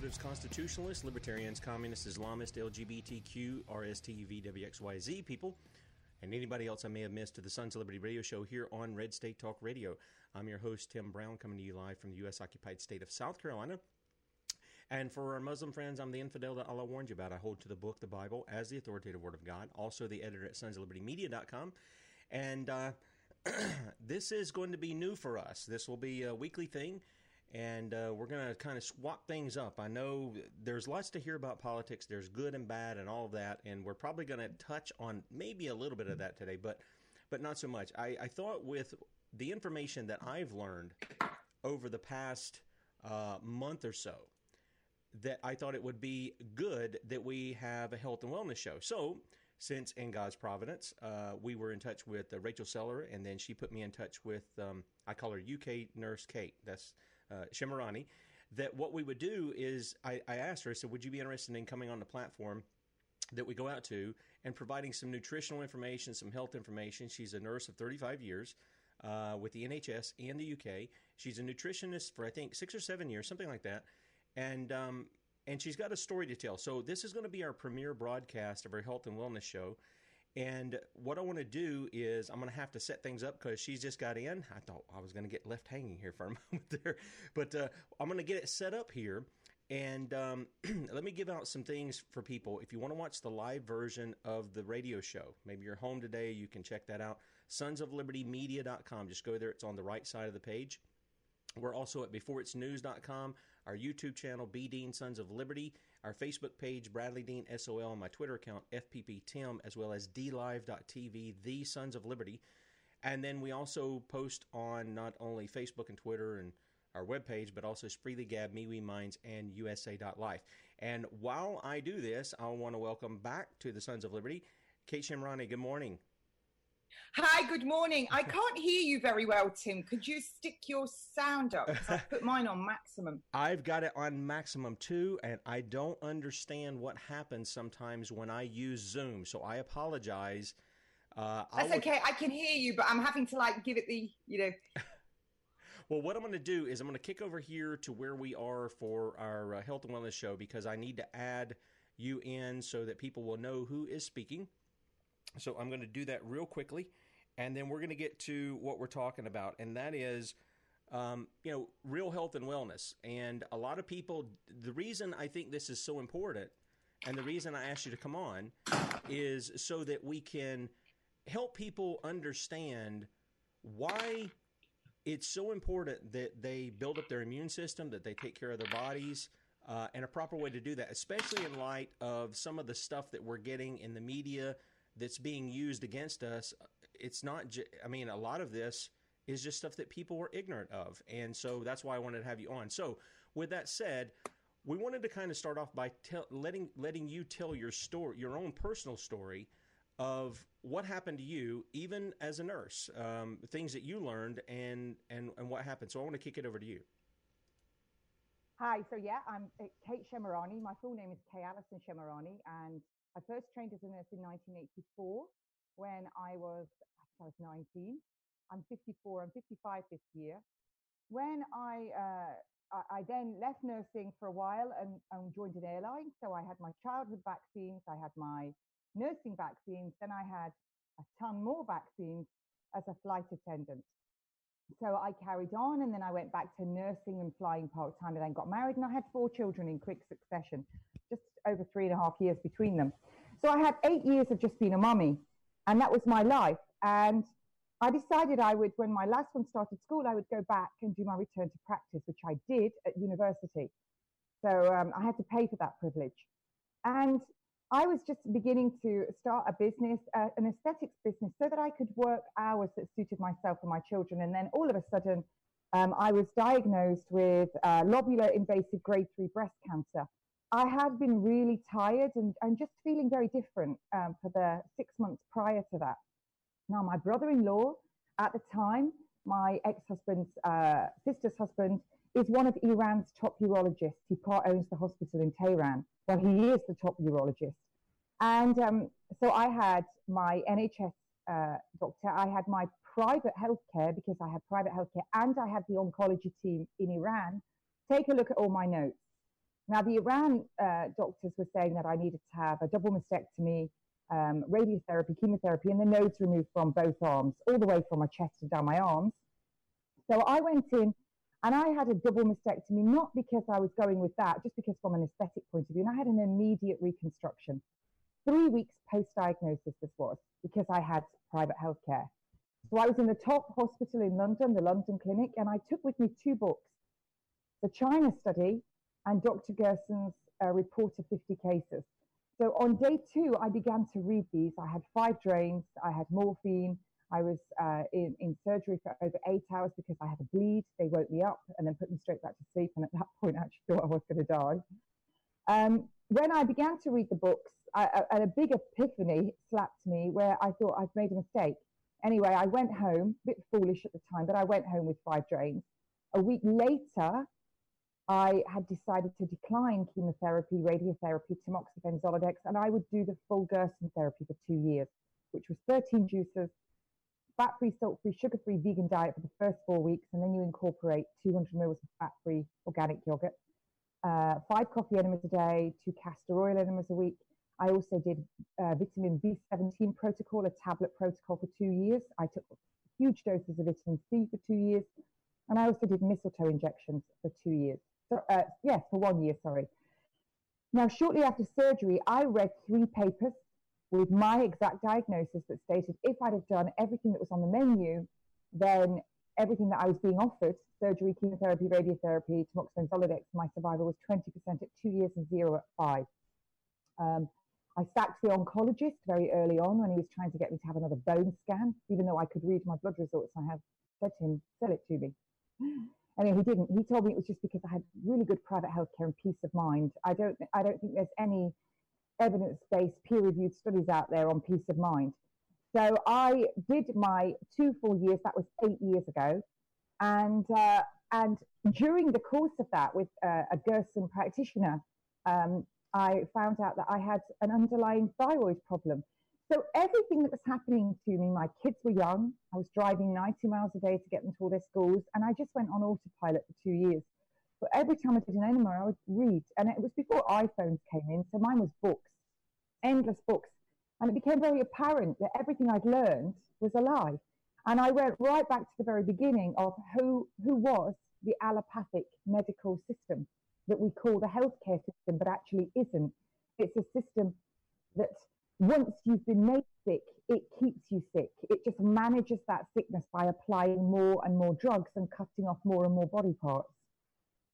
Conservatives, constitutionalists, libertarians, communists, Islamists, LGBTQ, RST, VWXYZ people, and anybody else I may have missed to the Sons of Liberty radio show here on Red State Talk Radio. I'm your host, Tim Brown, coming to you live from the U.S. occupied state of South Carolina. And for our Muslim friends, I'm the infidel that Allah warned you about. I hold to the book, the Bible, as the authoritative word of God. Also, the editor at sonsoflibertymedia.com. And uh, this is going to be new for us. This will be a weekly thing and uh, we're going to kind of swap things up. I know there's lots to hear about politics. There's good and bad and all of that, and we're probably going to touch on maybe a little bit of that today, but but not so much. I, I thought with the information that I've learned over the past uh, month or so, that I thought it would be good that we have a health and wellness show. So. Since in God's providence, uh, we were in touch with uh, Rachel Seller, and then she put me in touch with um, I call her UK Nurse Kate. That's uh, Shemirani, that what we would do is I, I asked her, I said, would you be interested in coming on the platform that we go out to and providing some nutritional information, some health information? She's a nurse of 35 years. Uh, with the NHS and the UK, she's a nutritionist for I think six or seven years, something like that, and um, and she's got a story to tell. So this is going to be our premiere broadcast of our health and wellness show. And what I want to do is I'm going to have to set things up because she's just got in. I thought I was going to get left hanging here for a moment there, but uh, I'm going to get it set up here. And um, let me give out some things for people. If you want to watch the live version of the radio show, maybe you're home today, you can check that out. Sonsoflibertymedia.com. Just go there. It's on the right side of the page. We're also at beforeitsnews.com, our YouTube channel, B Dean Sons of Liberty, our Facebook page, Bradley Dean SOL, and my Twitter account, FPP Tim, as well as DLive.tv, The Sons of Liberty. And then we also post on not only Facebook and Twitter and our webpage, but also Spreely Gab, MeWe Minds, and USA.life. And while I do this, I want to welcome back to the Sons of Liberty, Kate Shemirani. Good morning. Hi, good morning. I can't hear you very well, Tim. Could you stick your sound up? I've put mine on maximum. I've got it on maximum too, and I don't understand what happens sometimes when I use Zoom. So I apologize. Uh, That's okay. I can hear you, but I'm having to like give it the, you know. Well, what I'm going to do is I'm going to kick over here to where we are for our uh, health and wellness show because I need to add you in so that people will know who is speaking. So I'm going to do that real quickly, and then we're going to get to what we're talking about, and that is, um, you know, real health and wellness. And a lot of people, the reason I think this is so important, and the reason I asked you to come on, is so that we can help people understand why it's so important that they build up their immune system, that they take care of their bodies, uh, and a proper way to do that, especially in light of some of the stuff that we're getting in the media that's being used against us. It's not, ju- I mean, a lot of this is just stuff that people were ignorant of. And so that's why I wanted to have you on. So, with that said, we wanted to kind of start off by tell, letting letting you tell your story, your own personal story of what happened to you, even as a nurse, um, things that you learned, and and and what happened. So I want to kick it over to you. Hi, so yeah, I'm uh, Kate Shemirani. My full name is Kay Allison Shemirani, and I first trained as a nurse in 1984 when I was, I I was 19. I'm 54, I'm 55 this year. When I, uh, I, I then left nursing for a while and, and joined an airline. So I had my childhood vaccines, I had my nursing vaccines, then I had a ton more vaccines. as a flight attendant. So I carried on and then I went back to nursing and flying part time and then got married and I had four children in quick succession, just over three and a half years between them. So I had eight years of just being a mummy and that was my life. And I decided I would, when my last one started school, I would go back and do my return to practice, which I did at university. So um, I had to pay for that privilege. And I was just beginning to start a business, uh, an aesthetics business, so that I could work hours that suited myself and my children. And then all of a sudden, um, I was diagnosed with uh, lobular invasive grade three breast cancer. I had been really tired and, and just feeling very different um, for the six months prior to that. Now, my brother in law at the time, my ex husband's uh, sister's husband, is one of Iran's top urologists. He part owns the hospital in Tehran. Well, he is the top urologist. And um, so I had my NHS uh, doctor, I had my private healthcare because I had private healthcare, and I had the oncology team in Iran take a look at all my notes. Now, the Iran uh, doctors were saying that I needed to have a double mastectomy, um, radiotherapy, chemotherapy, and the nodes removed from both arms, all the way from my chest and down my arms. So I went in and I had a double mastectomy, not because I was going with that, just because from an aesthetic point of view. And I had an immediate reconstruction. Three weeks post diagnosis, this was because I had private healthcare. So I was in the top hospital in London, the London Clinic, and I took with me two books the China study and Dr. Gerson's uh, report of 50 cases. So on day two, I began to read these. I had five drains, I had morphine, I was uh, in, in surgery for over eight hours because I had a bleed. They woke me up and then put me straight back to sleep. And at that point, I actually thought I was going to die. Um, when I began to read the books, a big epiphany slapped me where I thought I'd made a mistake. Anyway, I went home, a bit foolish at the time, but I went home with five drains. A week later, I had decided to decline chemotherapy, radiotherapy, tamoxifen, Zoladex, and I would do the full Gerson therapy for two years, which was 13 juices, fat-free, salt-free, sugar-free vegan diet for the first four weeks, and then you incorporate 200 mils of fat-free organic yogurt, uh, five coffee enemas a day, two castor oil enemas a week. I also did uh, vitamin B17 protocol, a tablet protocol for two years. I took huge doses of vitamin C for two years, and I also did mistletoe injections for two years. So, uh, yes, for one year, sorry. Now, shortly after surgery, I read three papers with my exact diagnosis that stated if I'd have done everything that was on the menu, then everything that I was being offered surgery, chemotherapy, radiotherapy, tamoxifen, Zoladex my survival was 20% at two years and zero at five. Um, I sacked the oncologist very early on when he was trying to get me to have another bone scan, even though I could read my blood results. I have said to him, sell it to me. Anyway, he didn't. He told me it was just because I had really good private healthcare and peace of mind. I don't, I don't think there's any evidence-based peer-reviewed studies out there on peace of mind. So I did my two full years. That was eight years ago, and uh, and during the course of that, with uh, a Gerson practitioner, um, I found out that I had an underlying thyroid problem. So everything that was happening to me, my kids were young. I was driving 90 miles a day to get them to all their schools, and I just went on autopilot for two years. But every time I did an enema, I would read, and it was before iPhones came in, so mine was books, endless books, and it became very apparent that everything I'd learned was a lie. And I went right back to the very beginning of who who was the allopathic medical system that we call the healthcare system, but actually isn't. It's a system that once you've been made sick, it keeps you sick. It just manages that sickness by applying more and more drugs and cutting off more and more body parts.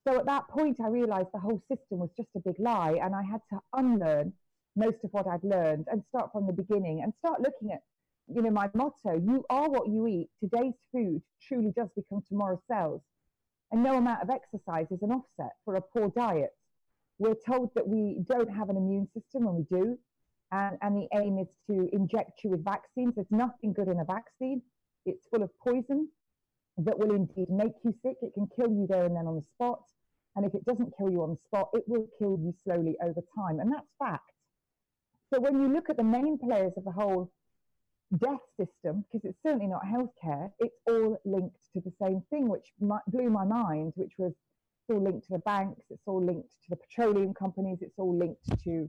So at that point, I realized the whole system was just a big lie, and I had to unlearn most of what I'd learned and start from the beginning and start looking at, you know, my motto you are what you eat. Today's food truly does become tomorrow's cells. And no amount of exercise is an offset for a poor diet. We're told that we don't have an immune system when we do. And, and the aim is to inject you with vaccines. There's nothing good in a vaccine. It's full of poison that will indeed make you sick. It can kill you there and then on the spot. And if it doesn't kill you on the spot, it will kill you slowly over time. And that's fact. So when you look at the main players of the whole death system, because it's certainly not healthcare, it's all linked to the same thing, which blew my mind, which was all linked to the banks, it's all linked to the petroleum companies, it's all linked to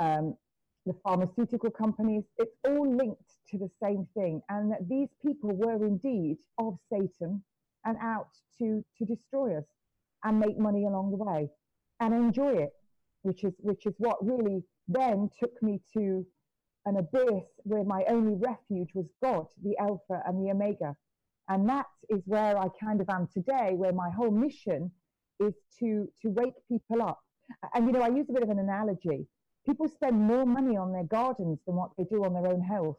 um, the pharmaceutical companies, it's all linked to the same thing. And that these people were indeed of Satan and out to, to destroy us and make money along the way and enjoy it, which is, which is what really then took me to an abyss where my only refuge was God, the Alpha and the Omega. And that is where I kind of am today, where my whole mission is to, to wake people up. And, you know, I use a bit of an analogy. People spend more money on their gardens than what they do on their own health.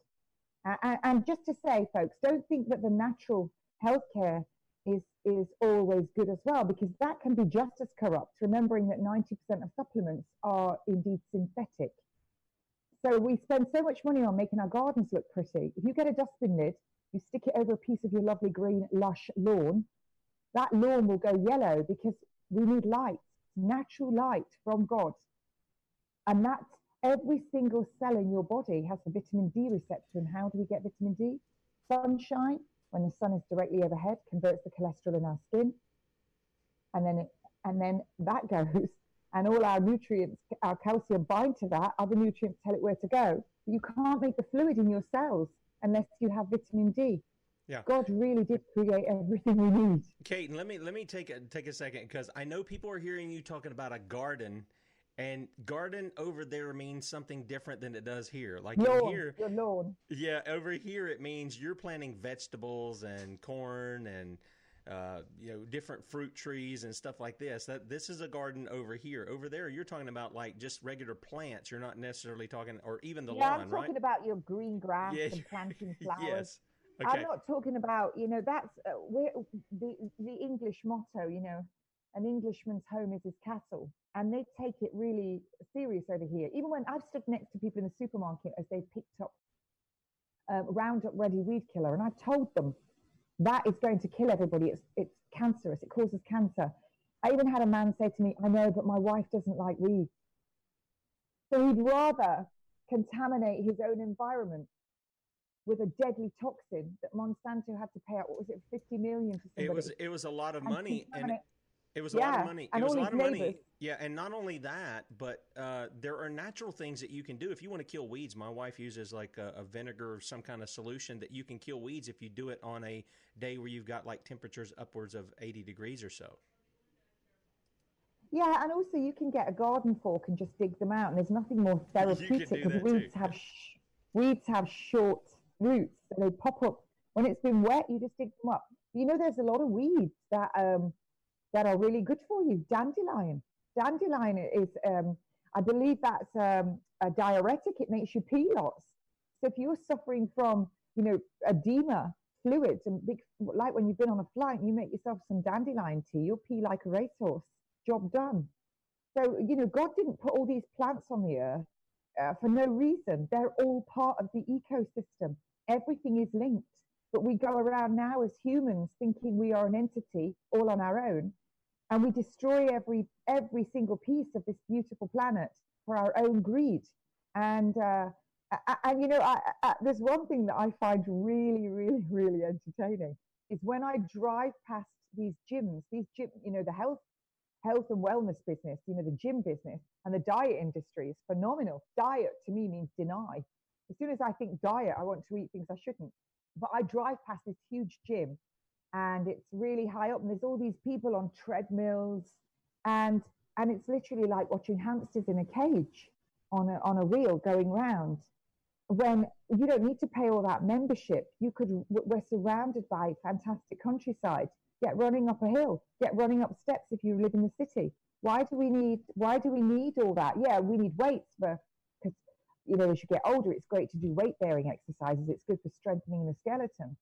And, and just to say, folks, don't think that the natural healthcare is, is always good as well, because that can be just as corrupt, remembering that 90% of supplements are indeed synthetic. So we spend so much money on making our gardens look pretty. If you get a dustbin lid, you stick it over a piece of your lovely green, lush lawn, that lawn will go yellow because we need light, natural light from God. And that's every single cell in your body has a vitamin D receptor. And how do we get vitamin D? Sunshine, when the sun is directly overhead, converts the cholesterol in our skin. And then it, and then that goes and all our nutrients, our calcium bind to that. Other nutrients tell it where to go. But you can't make the fluid in your cells unless you have vitamin D. Yeah. God really did create everything we need. Kate, let me let me take a take a second because I know people are hearing you talking about a garden, and garden over there means something different than it does here. Like lawn, here, lawn. Yeah, over here it means you're planting vegetables and corn and uh, you know, different fruit trees and stuff like this. That this is a garden over here. Over there, you're talking about like just regular plants. You're not necessarily talking, or even the yeah, lawn, I'm talking right? about your green grass yeah. and planting flowers. yes. Okay. I'm not talking about, you know, that's uh, the the English motto, you know, an Englishman's home is his castle, and they take it really serious over here. Even when I've stood next to people in the supermarket as they've picked up um, Roundup Ready weed killer, and I've told them that is going to kill everybody. It's, it's cancerous. It causes cancer. I even had a man say to me, I know, but my wife doesn't like weed. So he'd rather contaminate his own environment with a deadly toxin that Monsanto had to pay out. What was it, fifty million to somebody? It was it was a lot of money, and it was a yeah, lot of money. It was a lot of neighbors. money. Yeah, and not only that, but uh, there are natural things that you can do if you want to kill weeds. My wife uses like a, a, vinegar or some kind of solution that you can kill weeds if you do it on a day where you've got like temperatures upwards of eighty degrees or so. Yeah, and also you can get a garden fork and just dig them out, and there's nothing more therapeutic because weeds too. have sh- weeds have short roots, so they pop up when it's been wet. You just dig them up. You know, there's a lot of weeds that um, that are really good for you. Dandelion. Dandelion is, um, I believe that's um, a diuretic. It makes you pee lots. So if you're suffering from, you know, edema, fluids, and big, like when you've been on a flight, and you make yourself some dandelion tea. You'll pee like a racehorse. Job done. So you know, God didn't put all these plants on the earth uh, for no reason. They're all part of the ecosystem. Everything is linked. But we go around now as humans thinking we are an entity all on our own and we destroy every every single piece of this beautiful planet for our own greed. And uh, and you know I, I, there's one thing that i find really really really entertaining is when i drive past these gyms these gym you know the health health and wellness business you know the gym business and the diet industry is phenomenal. Diet to me means deny. As soon as i think diet i want to eat things i shouldn't. But i drive past this huge gym and it's really high up and there's all these people on treadmills and and it's literally like watching hamsters in a cage on a, on a wheel going round. When you don't need to pay all that membership you could we're surrounded by fantastic countryside. Get running up a hill get running up steps if you live in the city. Why do we need why do we need all that? Yeah we need weights for because you know as you get older it's great to do weight bearing exercises. It's good for strengthening the skeleton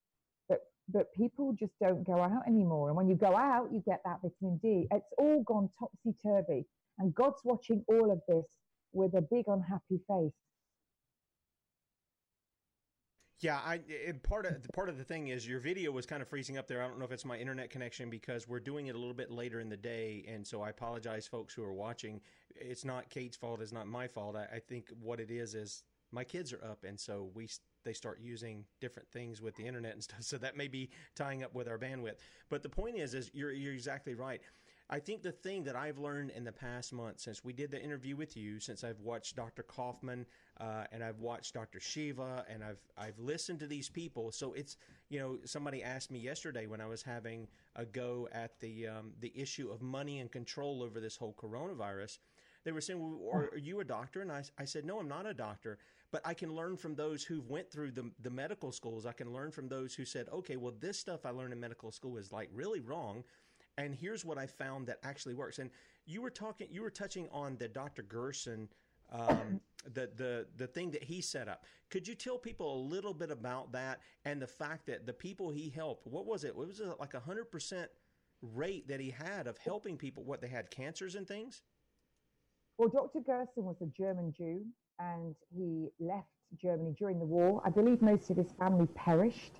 but people just don't go out anymore. And when you go out, you get that vitamin D. It's all gone topsy turvy. And God's watching all of this with a big unhappy face. Yeah, I it, part of part of the thing is your video was kind of freezing up there. I don't know if it's my internet connection because we're doing it a little bit later in the day, and so I apologize, folks who are watching. It's not Kate's fault. It's not my fault. I, I think what it is is my kids are up, and so we they start using different things with the internet and stuff. So that may be tying up with our bandwidth. But the point is, is you're you're exactly right. I think the thing that I've learned in the past month since we did the interview with you, since I've watched Dr. Kaufman uh, and I've watched Dr. Shiva and I've I've listened to these people. So it's you know somebody asked me yesterday when I was having a go at the um, the issue of money and control over this whole coronavirus. They were saying, well, "Are you a doctor?" And I, I said, "No, I'm not a doctor." but I can learn from those who've went through the, the medical schools. I can learn from those who said, okay, well, this stuff I learned in medical school is like really wrong. And here's what I found that actually works. And you were talking, you were touching on the Dr. Gerson, um, the, the, the thing that he set up. Could you tell people a little bit about that and the fact that the people he helped, what was it? What was it like a hundred percent rate that he had of helping people? What they had cancers and things? Well, Dr. Gerson was a German Jew and he left Germany during the war. I believe most of his family perished,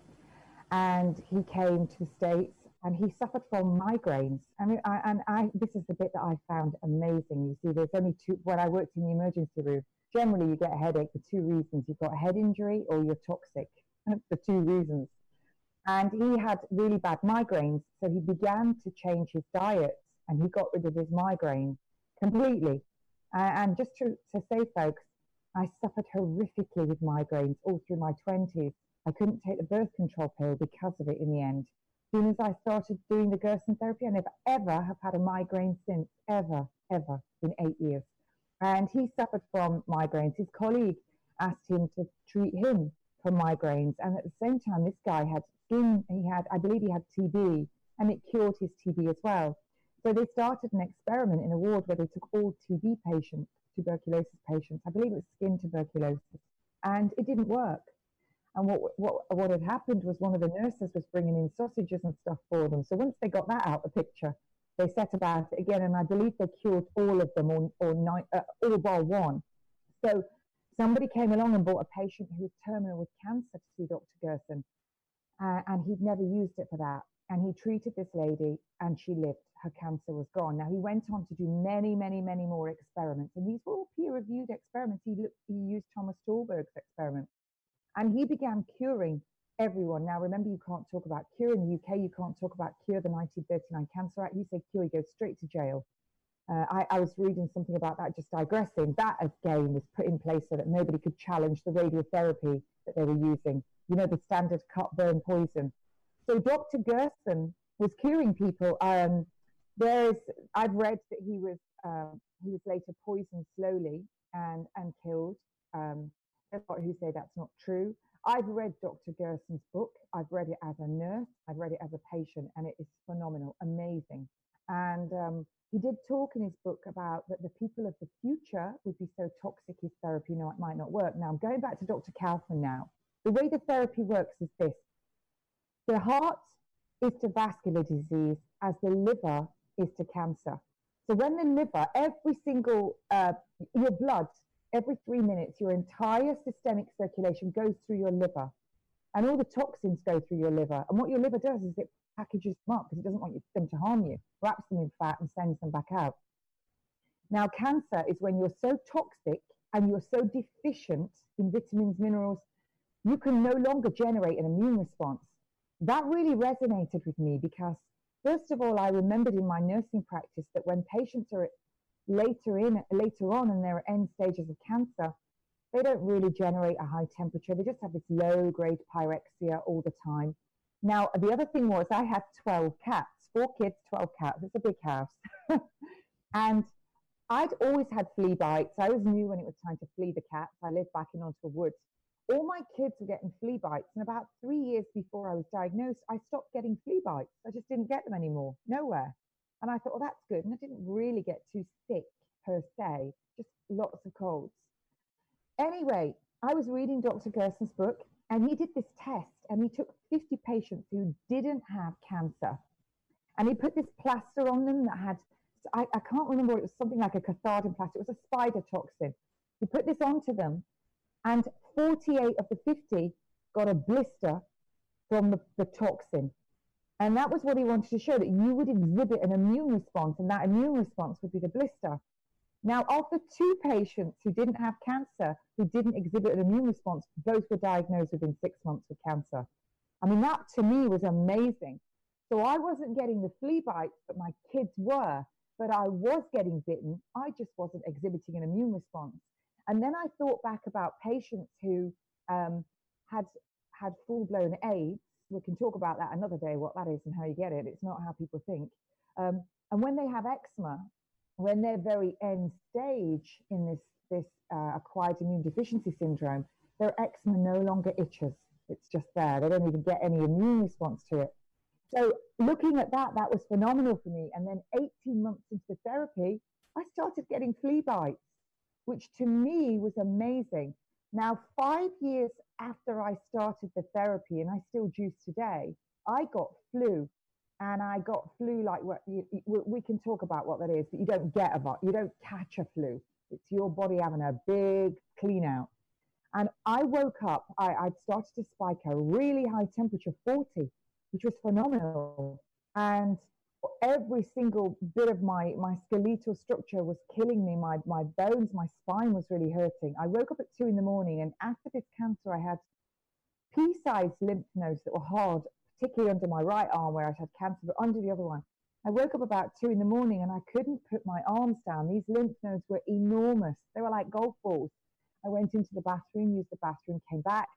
and he came to the States and he suffered from migraines. I mean, I, and I, this is the bit that I found amazing. You see, there's only two, when I worked in the emergency room, generally you get a headache for two reasons. You've got a head injury or you're toxic. for two reasons. And he had really bad migraines. So he began to change his diet and he got rid of his migraines completely. Uh, and just to, to say, folks, I suffered horrifically with migraines all through my 20s. I couldn't take the birth control pill because of it in the end. As soon as I started doing the Gerson therapy, I never ever have had a migraine since, ever, ever, in eight years. And he suffered from migraines. His colleague asked him to treat him for migraines. And at the same time, this guy had skin, he had, I believe he had TB, and it cured his TB as well. So they started an experiment in a ward where they took all TB patients tuberculosis patients. I believe it was skin tuberculosis, and it didn't work. And what, what, what had happened was one of the nurses was bringing in sausages and stuff for them. So once they got that out of the picture, they set about it again, and I believe they cured all of them, or, or nine, uh, all bar one. So somebody came along and brought a patient who was terminal with cancer to see Dr. Gerson, uh, and he'd never used it for that. And he treated this lady, and she lived her cancer was gone. Now, he went on to do many, many, many more experiments, and these were all peer reviewed experiments. He, looked, he used Thomas Stolberg's experiment, and he began curing everyone. Now, remember, you can't talk about cure in the UK, you can't talk about cure the 1939 Cancer Act. You say cure, you go straight to jail. Uh, I, I, was reading something about that, just digressing. That again was put in place so that nobody could challenge the radiotherapy that they were using. You know, the standard cut, burn, poison. So Dr. Gerson was curing people um, there's, I've read that he was um, he was later poisoned slowly and and killed. Um, there's a lot who say that's not true. I've read Dr. Gerson's book. I've read it as a nurse. I've read it as a patient, and it is phenomenal, amazing. And um, he did talk in his book about that the people of the future would be so toxic his therapy it might not work. Now I'm going back to Dr. Kaufman now. The way the therapy works is this: the heart is to vascular disease as the liver is to cancer. So when the liver, every single, uh, your blood, every three minutes, your entire systemic circulation goes through your liver. And all the toxins go through your liver. And what your liver does is it packages them up because it doesn't want them to harm you, wraps them in fat and sends them back out. Now, cancer is when you're so toxic and you're so deficient in vitamins, minerals, you can no longer generate an immune response. That really resonated with me because First of all, I remembered in my nursing practice that when patients are later in later on in their end stages of cancer, they don't really generate a high temperature. They just have this low grade pyrexia all the time. Now, the other thing was I had 12 cats, four kids, 12 cats. It's a big house. and I'd always had flea bites. I always knew when it was time to flea the cats. I lived back in Oswald Woods all my kids were getting flea bites. And about three years before I was diagnosed, I stopped getting flea bites. I just didn't get them anymore, nowhere. And I thought, well, that's good. And I didn't really get too sick per se, just lots of colds. Anyway, I was reading Dr. Gerson's book, and he did this test, and he took 50 patients who didn't have cancer. And he put this plaster on them that had, I, I can't remember, it was something like a cantharidin plaster. It was a spider toxin. He put this onto them, and 48 of the 50 got a blister from the, the toxin. And that was what he wanted to show that you would exhibit an immune response, and that immune response would be the blister. Now, of the two patients who didn't have cancer, who didn't exhibit an immune response, both were diagnosed within six months with cancer. I mean, that to me was amazing. So I wasn't getting the flea bites, but my kids were. But I was getting bitten. I just wasn't exhibiting an immune response. And then I thought back about patients who um, had had full blown AIDS. We can talk about that another day, what that is and how you get it. It's not how people think. Um, and when they have eczema, when they're very end stage in this this uh, acquired immune deficiency syndrome, their eczema no longer itches. It's just there. They don't even get any immune response to it. So looking at that, that was phenomenal for me. And then 18 months into the therapy, I started getting flea bites, which to me was amazing. Now, five years after I started the therapy, and I still juice today, I got flu. And I got flu like what you, we can talk about what that is, but you don't get a you don't catch a flu. It's your body having a big clean out. And I woke up, I, I'd started to spike a really high temperature, 40, which was phenomenal. And every single bit of my, my skeletal structure was killing me. My, my bones, my spine was really hurting. I woke up at two in the morning, and after this cancer, I had pea sized lymph nodes that were hard, particularly under my right arm where I'd had cancer, but under the other one. I woke up about two in the morning and I couldn't put my arms down. These lymph nodes were enormous. They were like golf balls. I went into the bathroom, used the bathroom, came back.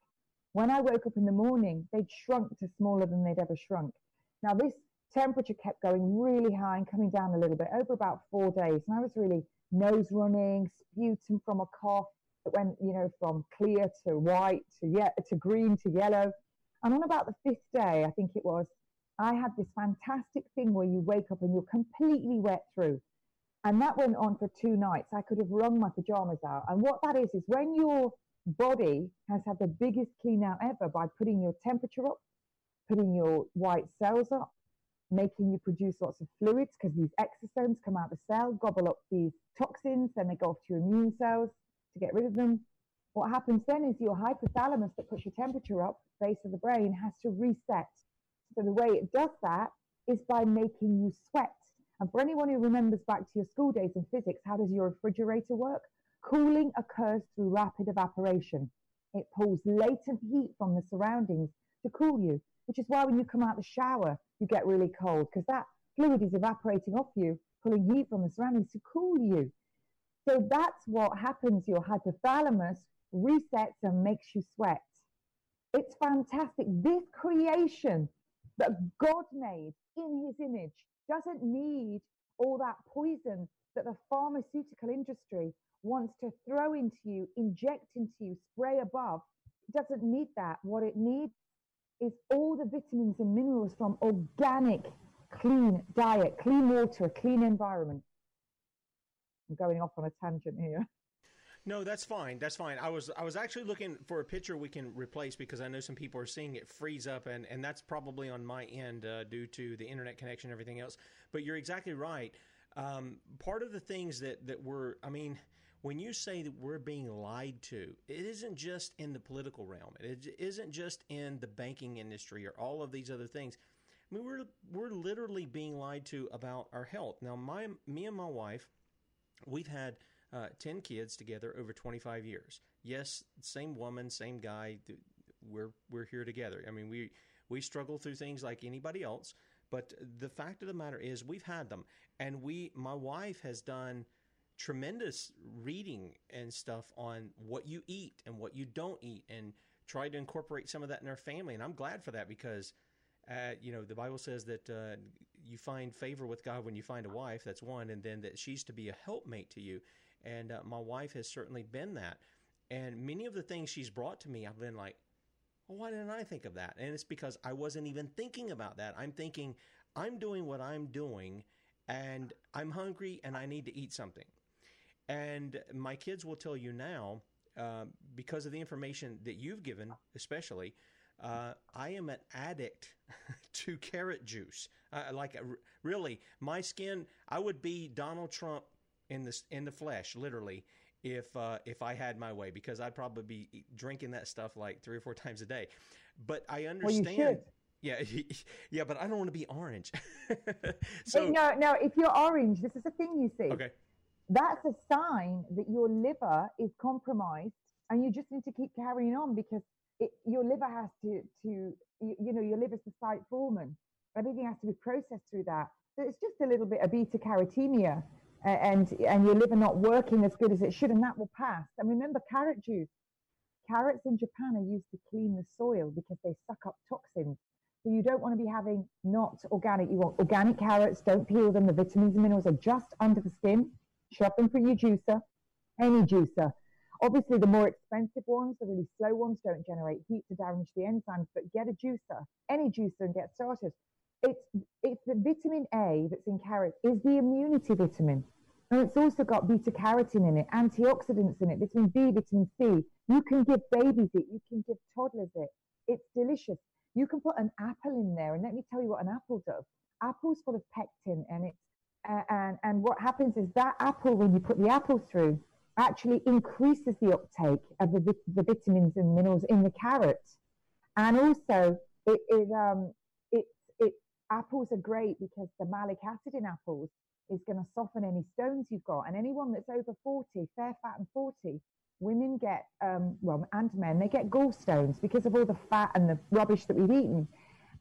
When I woke up in the morning, they'd shrunk to smaller than they'd ever shrunk. Now, this temperature kept going really high and coming down a little bit over about four days. And I was really nose running, sputum from a cough that went, you know, from clear to white to, ye- to green to yellow. And on about the fifth day, I think it was, I had this fantastic thing where you wake up and you're completely wet through. And that went on for two nights. I could have wrung my pajamas out. And what that is, is when your body has had the biggest clean out ever by putting your temperature up, putting your white cells up, making you produce lots of fluids because these exosomes come out of the cell, gobble up these toxins, then they go off to your immune cells to get rid of them. What happens then is your hypothalamus that puts your temperature up, base of the brain, has to reset. So the way it does that is by making you sweat and for anyone who remembers back to your school days in physics, how does your refrigerator work? Cooling occurs through rapid evaporation. It pulls latent heat from the surroundings to cool you, which is why when you come out the shower, you get really cold because that fluid is evaporating off you, pulling heat from the surroundings to cool you. So that's what happens. Your hypothalamus resets and makes you sweat. It's fantastic. This creation that God made in his image doesn't need all that poison that the pharmaceutical industry wants to throw into you, inject into you, spray above. It doesn't need that. What it needs is all the vitamins and minerals from organic, clean diet, clean water, clean environment. I'm going off on a tangent here. No, that's fine. That's fine. I was I was actually looking for a picture we can replace because I know some people are seeing it freeze up, and and that's probably on my end uh, due to the internet connection and everything else. But you're exactly right. Um, part of the things that that we're, I mean. When you say that we're being lied to, it isn't just in the political realm. It isn't just in the banking industry or all of these other things. I mean, we're we're literally being lied to about our health. Now, my me and my wife, we've had uh, 10 kids together over 25 years. Yes, same woman, same guy. We're, we're here together. I mean, we, we struggle through things like anybody else, but the fact of the matter is we've had them. And we, my wife has done tremendous reading and stuff on what you eat and what you don't eat and try to incorporate some of that in our family. And I'm glad for that because, uh, you know, the Bible says that uh, you find favor with God when you find a wife. That's one. And then that she's to be a helpmate to you. And uh, my wife has certainly been that. And many of the things she's brought to me, I've been like, well, why didn't I think of that? And it's because I wasn't even thinking about that. I'm thinking, I'm doing what I'm doing, and I'm hungry and I need to eat something. And my kids will tell you now, uh, because of the information that you've given, especially, uh, I am an addict to carrot juice. Uh, like, really, my skin, I would be Donald Trump in the in the flesh, literally, if uh, if I had my way, because I'd probably be drinking that stuff like three or four times a day. But I understand. Well, yeah, yeah, but I don't want to be orange. so no, no. If you're orange, this is the thing you see. Okay. That's a sign that your liver is compromised, and you just need to keep carrying on because it, your liver has to to you, you know your liver's the site foreman. Everything has to be processed through that. So it's just a little bit of beta carotenemia, and and your liver not working as good as it should, and that will pass. And remember, carrot juice. Carrots in Japan are used to clean the soil because they suck up toxins. So you don't want to be having not organic. You want organic carrots. Don't peel them. The vitamins and minerals are just under the skin. Shop them for your juicer, any juicer. Obviously, the more expensive ones, the really slow ones, don't generate heat to damage the enzymes. But get a juicer, any juicer, and get started. It's it's the vitamin A that's in carrots is the immunity vitamin. And it's also got beta carotene in it, antioxidants in it, vitamin B, vitamin C. You can give babies it, you can give toddlers it. It's delicious. You can put an apple in there, and let me tell you what an apple does. Apple's full of pectin, and it's uh, and and what happens is that apple, when you put the apple through, actually increases the uptake of the, the vitamins and minerals in the carrot, and also it, it um it it apples are great because the malic acid in apples is going to soften any stones you've got, and anyone that's over forty, fair, fat, and forty, women get, um, well, and men, they get gallstones because of all the fat and the rubbish that we've eaten.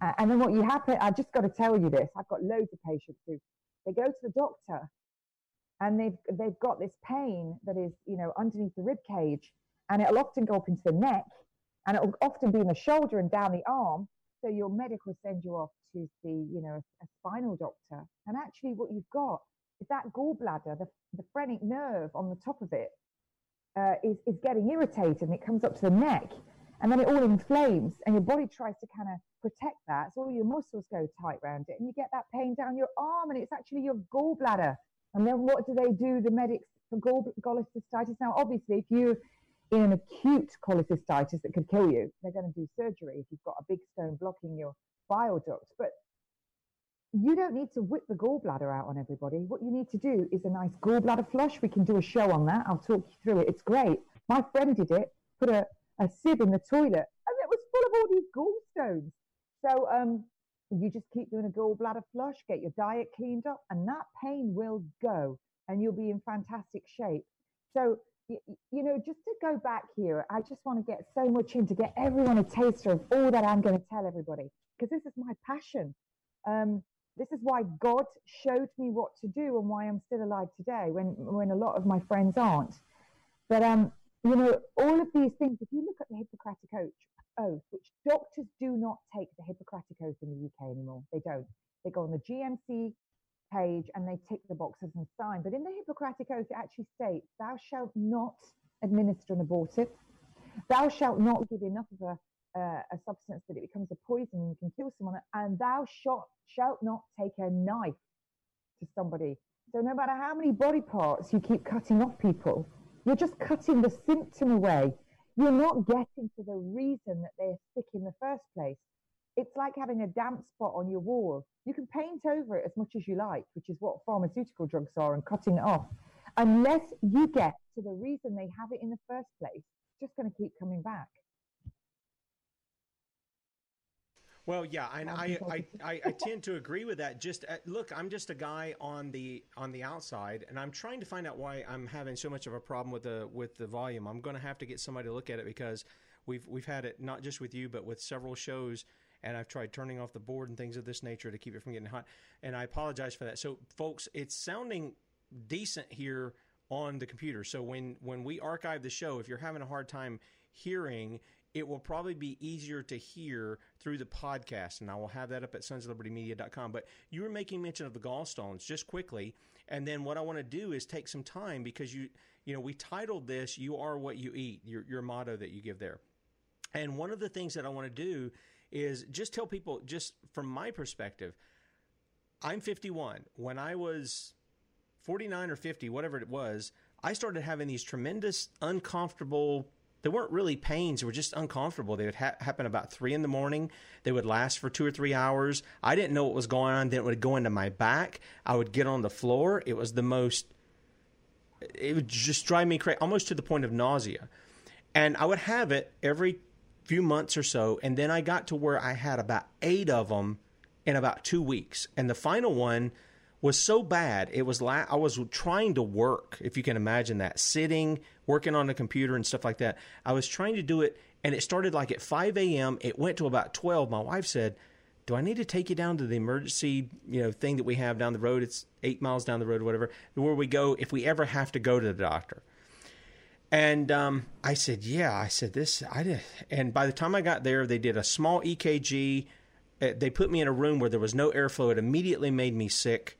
Uh, and then what you happen, I just got to tell you this. I've got loads of patients who they go to the doctor and they've they've got this pain that is, you know, underneath the rib cage, and it'll often go up into the neck, and it'll often be in the shoulder and down the arm. So your medic will send you off to see, you know, a, a spinal doctor. And actually, what you've got is that gallbladder, the, the phrenic nerve on the top of it, uh, is, is getting irritated and it comes up to the neck and then it all inflames and your body tries to kind of protect that. So all your muscles go tight around it and you get that pain down your arm and it's actually your gallbladder. And then what do they do, the medics, for gall- cholecystitis? Now, obviously, if you're in an acute cholecystitis that could kill you, they're going to do surgery if you've got a big stone blocking your bile duct. But you don't need to whip the gallbladder out on everybody. What you need to do is a nice gallbladder flush. We can do a show on that. I'll talk you through it. It's great. My friend did it, put a, a sieve in the toilet, and it was full of all these gallstones. So um, you just keep doing a gallbladder flush, get your diet cleaned up, and that pain will go, and you'll be in fantastic shape. So, you, know, just to go back here, I just want to get so much in to get everyone a taster of all that I'm going to tell everybody, because this is my passion. Um, this is why God showed me what to do and why I'm still alive today when, when a lot of my friends aren't. But, um, you know, all of these things, if you look at the Hippocratic Oath, which doctors do not take the Hippocratic Oath in the UK anymore, they don't. They go on the GMC page and they tick the boxes and sign. But in the Hippocratic Oath, it actually states, Thou shalt not administer an abortive, thou shalt not give enough of a uh, a substance that it becomes a poison and you can kill someone, and thou shalt, shalt not take a knife to somebody. So no matter how many body parts you keep cutting off people, you're just cutting the symptom away. You're not getting to the reason that they're sick in the first place. It's like having a damp spot on your wall. You can paint over it as much as you like, which is what pharmaceutical drugs are, and cutting it off. Unless you get to the reason they have it in the first place, it's just going to keep coming back. Well, yeah, and I, I, I, I, tend to agree with that. Just uh, look, I'm just a guy on the on the outside, and I'm trying to find out why I'm having so much of a problem with the with the volume. I'm going to have to get somebody to look at it because we've we've had it not just with you, but with several shows, and I've tried turning off the board and things of this nature to keep it from getting hot. And I apologize for that. So, folks, it's sounding decent here on the computer. So when when we archive the show, if you're having a hard time hearing it will probably be easier to hear through the podcast, and I will have that up at sonsoflibertymedia.com. But you were making mention of the gallstones just quickly, and then what I want to do is take some time because you, you know, we titled this "You Are What You Eat," your your motto that you give there, and one of the things that I want to do is just tell people, just from my perspective, I'm 51. When I was 49 or 50, whatever it was, I started having these tremendous uncomfortable they weren't really pains. They were just uncomfortable. They would ha- happen about three in the morning. They would last for two or three hours. I didn't know what was going on. Then it would go into my back. I would get on the floor. It was the most, it would just drive me crazy, almost to the point of nausea. And I would have it every few months or so. And then I got to where I had about eight of them in about two weeks. And the final one, was so bad. It was la- I was trying to work, if you can imagine that, sitting, working on the computer and stuff like that. I was trying to do it, and it started like at 5 a.m. It went to about 12. My wife said, do I need to take you down to the emergency, you know, thing that we have down the road? It's eight miles down the road whatever, where we go if we ever have to go to the doctor. And um, I said, yeah. I said this. I did. And by the time I got there, they did a small EKG. Uh, they put me in a room where there was no airflow. It immediately made me sick.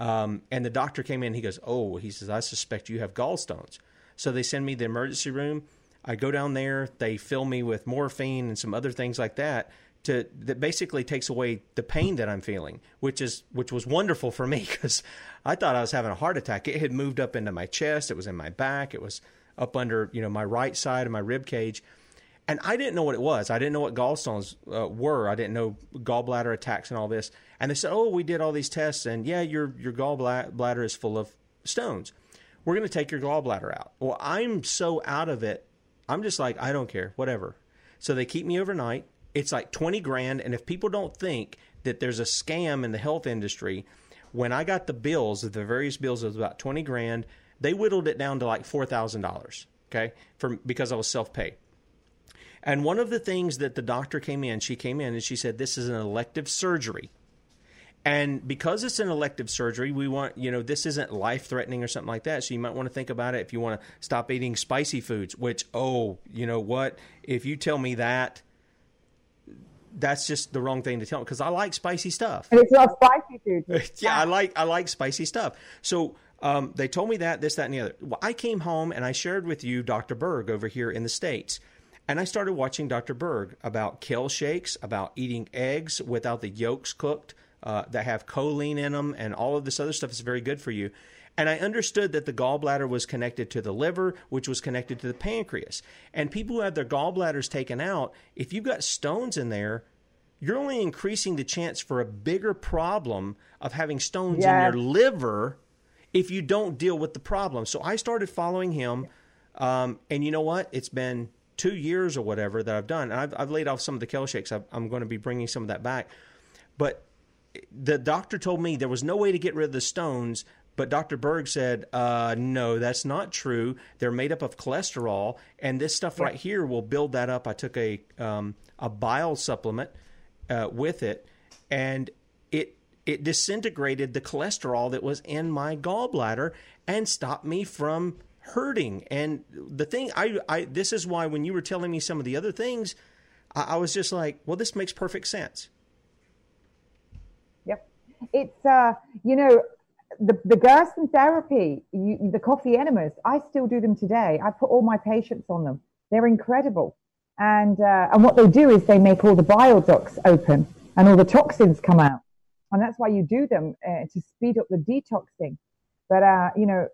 Um, and the doctor came in. He goes, "Oh," he says, "I suspect you have gallstones." So they send me the emergency room. I go down there. They fill me with morphine and some other things like that to that basically takes away the pain that I'm feeling, which is which was wonderful for me because I thought I was having a heart attack. It had moved up into my chest. It was in my back. It was up under you know my right side of my rib cage, and I didn't know what it was. I didn't know what gallstones uh, were. I didn't know gallbladder attacks and all this. And they said, "Oh, we did all these tests, and yeah, your your gallbladder is full of stones. We're going to take your gallbladder out." Well, I'm so out of it. I'm just like, I don't care, whatever. So they keep me overnight. It's like twenty grand, and if people don't think that there's a scam in the health industry, when I got the bills, the various bills, it was about twenty grand they whittled it down to like four thousand dollars. Okay, from because I was self pay. And one of the things that the doctor came in, she came in and she said, "This is an elective surgery." And because it's an elective surgery, we want, you know, this isn't life threatening or something like that. So you might want to think about it if you want to stop eating spicy foods, which, oh, you know what? If you tell me that, that's just the wrong thing to tell me because I like spicy stuff. And it's not spicy food. yeah, I like I like spicy stuff. So um, they told me that, this, that, and the other. Well, I came home and I shared with you Dr. Berg over here in the States. And I started watching Dr. Berg about kale shakes, about eating eggs without the yolks cooked uh, that have choline in them, and all of this other stuff is very good for you. And I understood that the gallbladder was connected to the liver, which was connected to the pancreas. And people who have their gallbladders taken out, if you've got stones in there, you're only increasing the chance for a bigger problem of having stones in your liver if you don't deal with the problem. So I started following him. Um, and you know what? It's been two years or whatever that I've done. And I've, I've laid off some of the kale shakes. i am going to be bringing some of that back. But the doctor told me there was no way to get rid of the stones. But Dr. Berg said, uh, no, that's not true. They're made up of cholesterol, and this stuff right here will build that up. I took a um, a bile supplement uh, with it, and it it disintegrated the cholesterol that was in my gallbladder and stopped me from hurting. And the thing I, I this is why when you were telling me some of the other things, I, I was just like, well, this makes perfect sense. Yep, it's uh, you know, the the Gerson therapy, you, the coffee enemas. I still do them today. I put all my patients on them. They're incredible. And uh, and what they do is they make all the bile ducts open and all the toxins come out and that's why you do them uh, to speed up the detoxing. But uh, you know,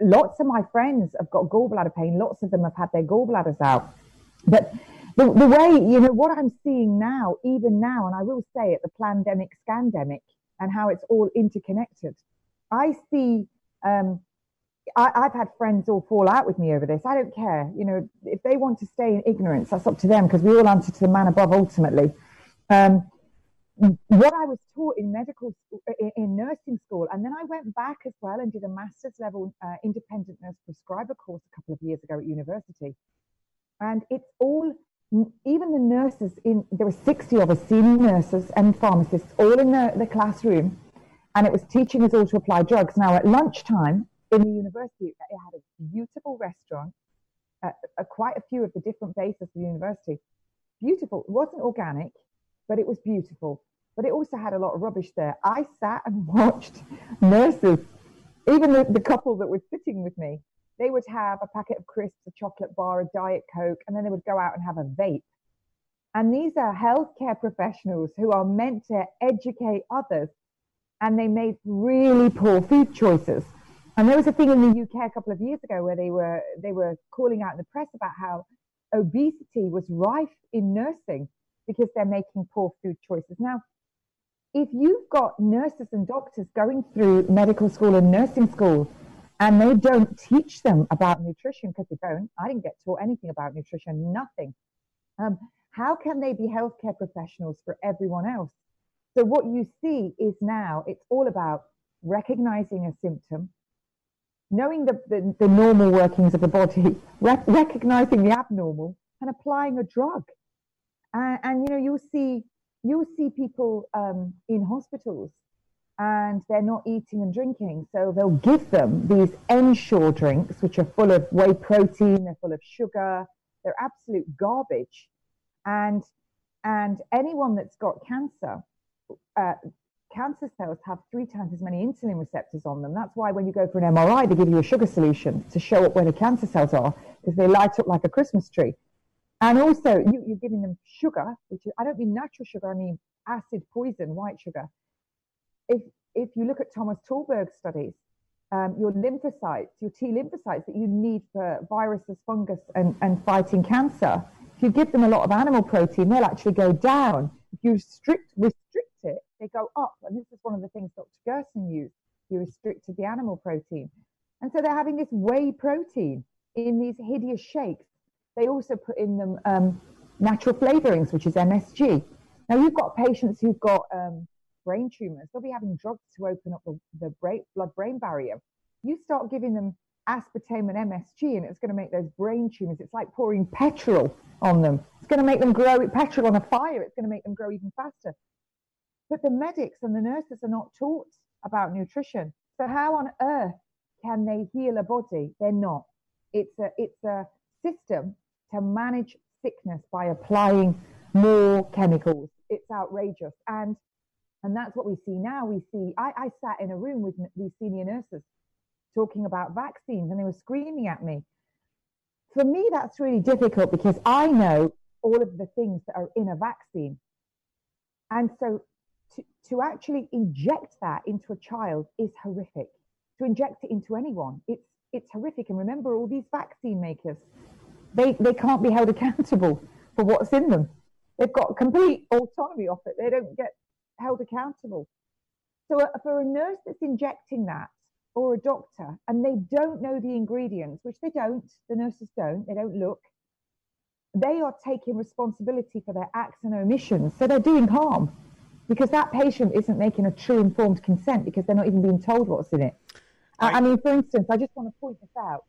lots of my friends have got gallbladder pain. Lots of them have had their gallbladders out. But the, the way you know what I'm seeing now, even now, and I will say it, the pandemic, scandemic, and how it's all interconnected. I see. Um, I, have had friends all fall out with me over this. I don't care. You know, if they want to stay in ignorance, that's up to them because we all answer to the man above ultimately. Um, what I was taught in medical school, in nursing school, and then I went back as well and did a master's level uh, independent nurse prescriber course a couple of years ago at university. And it's all, even the nurses in, there were 60 of us senior nurses and pharmacists all in the, the classroom, and it was teaching us all to apply drugs. Now, at lunchtime in the university, it had a beautiful restaurant, uh, uh, quite a few of the different bases of the university. Beautiful. It wasn't organic, but it was beautiful but it also had a lot of rubbish there. I sat and watched nurses, even the, the couple that was sitting with me, they would have a packet of crisps, a chocolate bar, a Diet Coke, and then they would go out and have a vape. And these are healthcare professionals who are meant to educate others, and they made really poor food choices. And there was a thing in the UK a couple of years ago where they were they were calling out in the press about how obesity was rife in nursing because they're making poor food choices. Now, if you've got nurses and doctors going through medical school and nursing school and they don't teach them about nutrition because they don't, I didn't get taught anything about nutrition, nothing. Um, how can they be healthcare professionals for everyone else? So, what you see is now it's all about recognizing a symptom, knowing the, the, the normal workings of the body, rec- recognizing the abnormal, and applying a drug. Uh, and you know, you'll see you'll see people um, in hospitals and they're not eating and drinking. So they'll give them these Ensure drinks, which are full of whey protein, they're full of sugar, they're absolute garbage. And and anyone that's got cancer, uh, cancer cells have three times as many insulin receptors on them. That's why when you go for an MRI, they give you a sugar solution to show up where the cancer cells are, because they light up like a Christmas tree. And also, you, are giving them sugar, which I don't mean natural sugar, I mean acid poison, white sugar. If, if you look at Thomas Tulberg studies, um, your lymphocytes, your T lymphocytes that you need for viruses, fungus, and, and fighting cancer, if you give them a lot of animal protein, they'll actually go down. If you restrict, restrict it, they go up. And this is one of the things Dr. Gerson used. He restricted the animal protein. And so they're having this whey protein in these hideous shakes they also put in them um, natural flavorings, which is MSG. Now, you've got patients who've got um, brain tumors. They'll be having drugs to open up the, the brain, blood-brain barrier. You start giving them aspartame and MSG, and it's going to make those brain tumors. It's like pouring petrol on them. It's going to make them grow. Petrol on a fire. It's going to make them grow even faster. But the medics and the nurses are not taught about nutrition. So how on earth can they heal a body? They're not. It's a it's a system to manage sickness by applying more chemicals. It's outrageous. And and that's what we see now. We see I, I sat in a room with these senior nurses talking about vaccines and they were screaming at me. For me, that's really difficult because I know all of the things that are in a vaccine. And so to, to actually inject that into a child is horrific. To inject it into anyone, it's it's horrific. And remember all these vaccine makers they, they can't be held accountable for what's in them. They've got complete autonomy off it. They don't get held accountable. So uh, for a nurse that's injecting that or a doctor and they don't know the ingredients, which they don't, the nurses don't, they don't look, they are taking responsibility for their acts and omissions. So they're doing harm because that patient isn't making a true informed consent because they're not even being told what's in it. I, I mean, for instance, I just want to point this out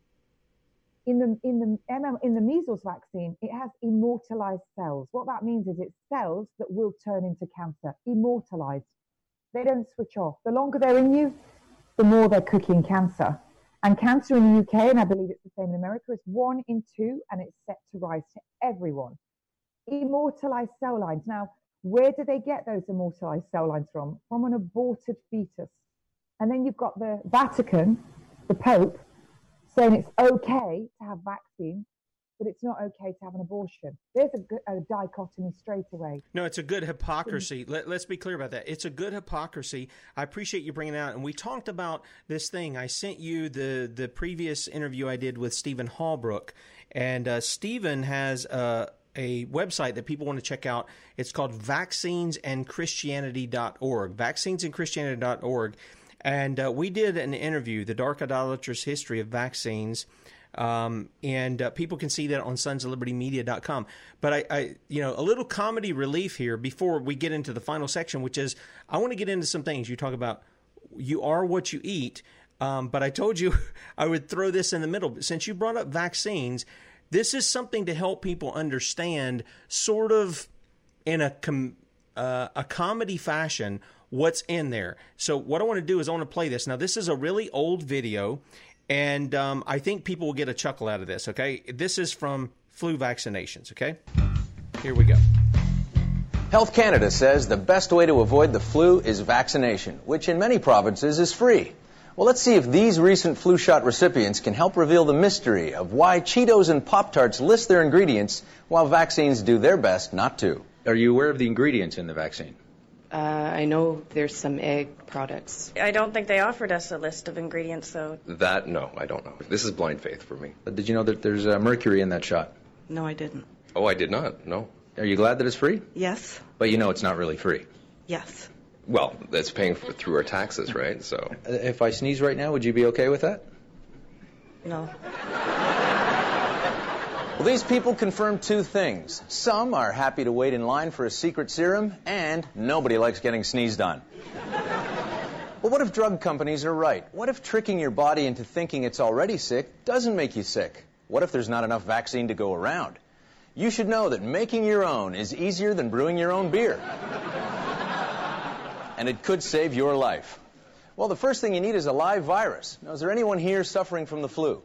in the in the MM, in the measles vaccine, it has immortalized cells. What that means is it's cells that will turn into cancer, immortalized. They don't switch off. The longer they're in you, the more they're cooking cancer. And cancer in the UK, and I believe it's the same in America, is one in two, and it's set to rise to everyone. Immortalized cell lines. Now, where do they get those immortalized cell lines from? From an aborted fetus. And then you've got the Vatican, the Pope, saying it's okay to have vaccines, but it's not okay to have an abortion. There's a, a dichotomy straight away. No, it's a good hypocrisy. Let, us be clear about that. It's a good hypocrisy. I appreciate you bringing it out. And we talked about this thing. I sent you the, the previous interview I did with Stephen Hallbrook. And uh, Stephen has a, a website that people want to check out. It's called vaccinesandchristianity.org. Vaccinesandchristianity.org and uh, we did an interview, The Dark Idolatrous History of Vaccines. Um, and uh, people can see that on sons of liberty media.com. But I, I, you know, a little comedy relief here before we get into the final section, which is I want to get into some things. You talk about you are what you eat. Um, but I told you I would throw this in the middle. Since you brought up vaccines, this is something to help people understand, sort of in a com- uh, a comedy fashion, what's in there. So what I want to do is I want to play this. Now this is a really old video, and um, I think people will get a chuckle out of this. Okay, this is from flu vaccinations. Okay, here we go. Health Canada says the best way to avoid the flu is vaccination, which in many provinces is free. Well, let's see if these recent flu shot recipients can help reveal the mystery of why Cheetos and Pop Tarts list their ingredients while vaccines do their best not to. Are you aware of the ingredients in the vaccine? Uh, I know there's some egg products. I don't think they offered us a list of ingredients, though. That, no, I don't know. This is blind faith for me. But did you know that there's uh, mercury in that shot? No, I didn't. Oh, I did not, no. Are you glad that it's free? Yes. But you know it's not really free? Yes. Well, that's paying for, through our taxes, right? So. Uh, if I sneeze right now, would you be okay with that? No. Well, these people confirm two things. Some are happy to wait in line for a secret serum, and nobody likes getting sneezed on. But what if drug companies are right? What if tricking your body into thinking it's already sick doesn't make you sick? What if there's not enough vaccine to go around? you should know that making your own is easier than brewing your own beer. and it could save your life. Well, the first thing you need is a live virus. Now, is there anyone here suffering from the flu?